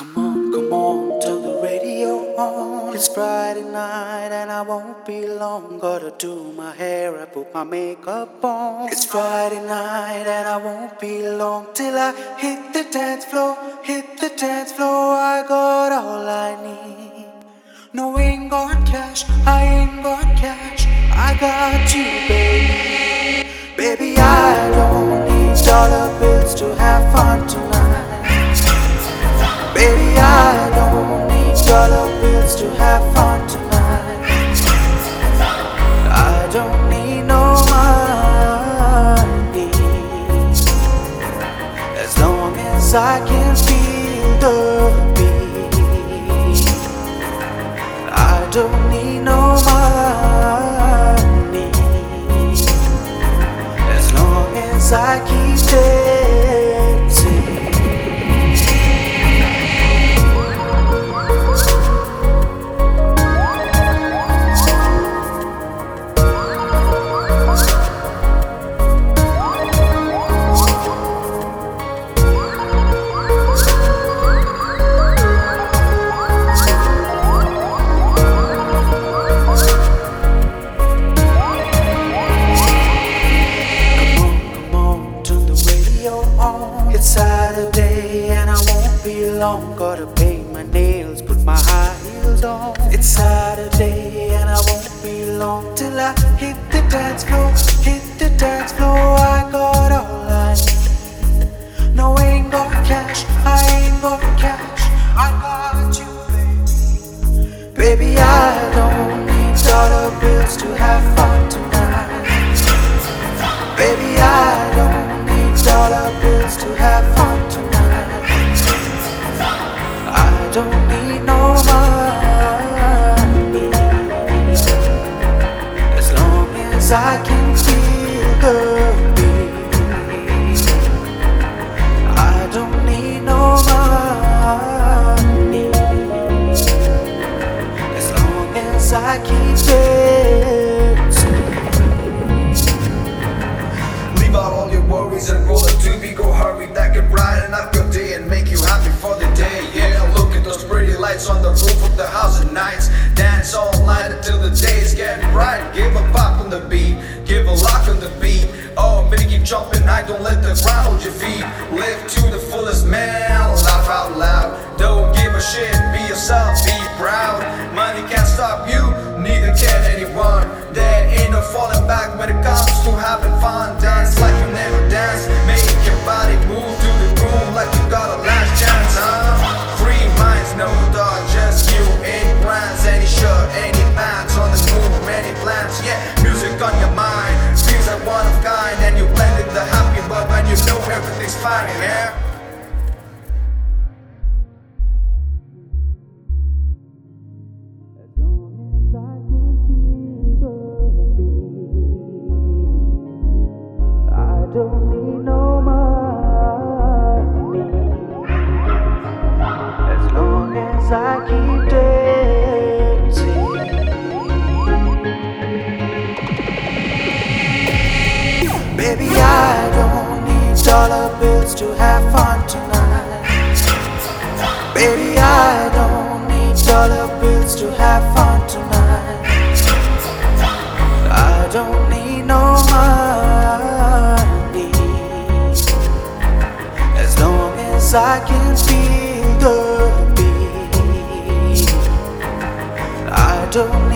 Come on, come on, turn the radio on. It's Friday night and I won't be long. Gotta do my hair, I put my makeup on. It's Friday night and I won't be long till I hit the dance floor, hit the dance floor. I got all I need. No, ain't got cash, I ain't got cash. I got you, baby. Baby, I don't need dollar bills to have fun tonight. Dollar to have fun tonight. I don't need no money as long as I can feel the beat. I don't need no money as long as I keep long. Gotta paint my nails, put my high heels on. It's Saturday and I won't be long till I hit the dance floor, hit the dance floor. I got don't need no money as long as I can feel the beat. I don't need no money as long as I keep dancing. Leave out all your worries and roll a doobie. Go hurry, that can brighten up your day and make you happy lights on the roof of the house at nights. Dance all night until the days get bright. Give a pop on the beat, give a lock on the beat. Oh, baby, keep jumping high, don't let the ground hold your feet. Live to the fullest, man. Laugh out loud. Don't give a shit, be yourself, be proud. Money can't stop you, neither can anyone. There ain't no falling back when it comes to having fun. Dance like as long as I can be the beautiful As long as I keep dancing, baby, I don't dollar bills to have fun tonight. Baby, I don't need dollar bills to have fun tonight. I don't need no money as long as I can feel the beat. I don't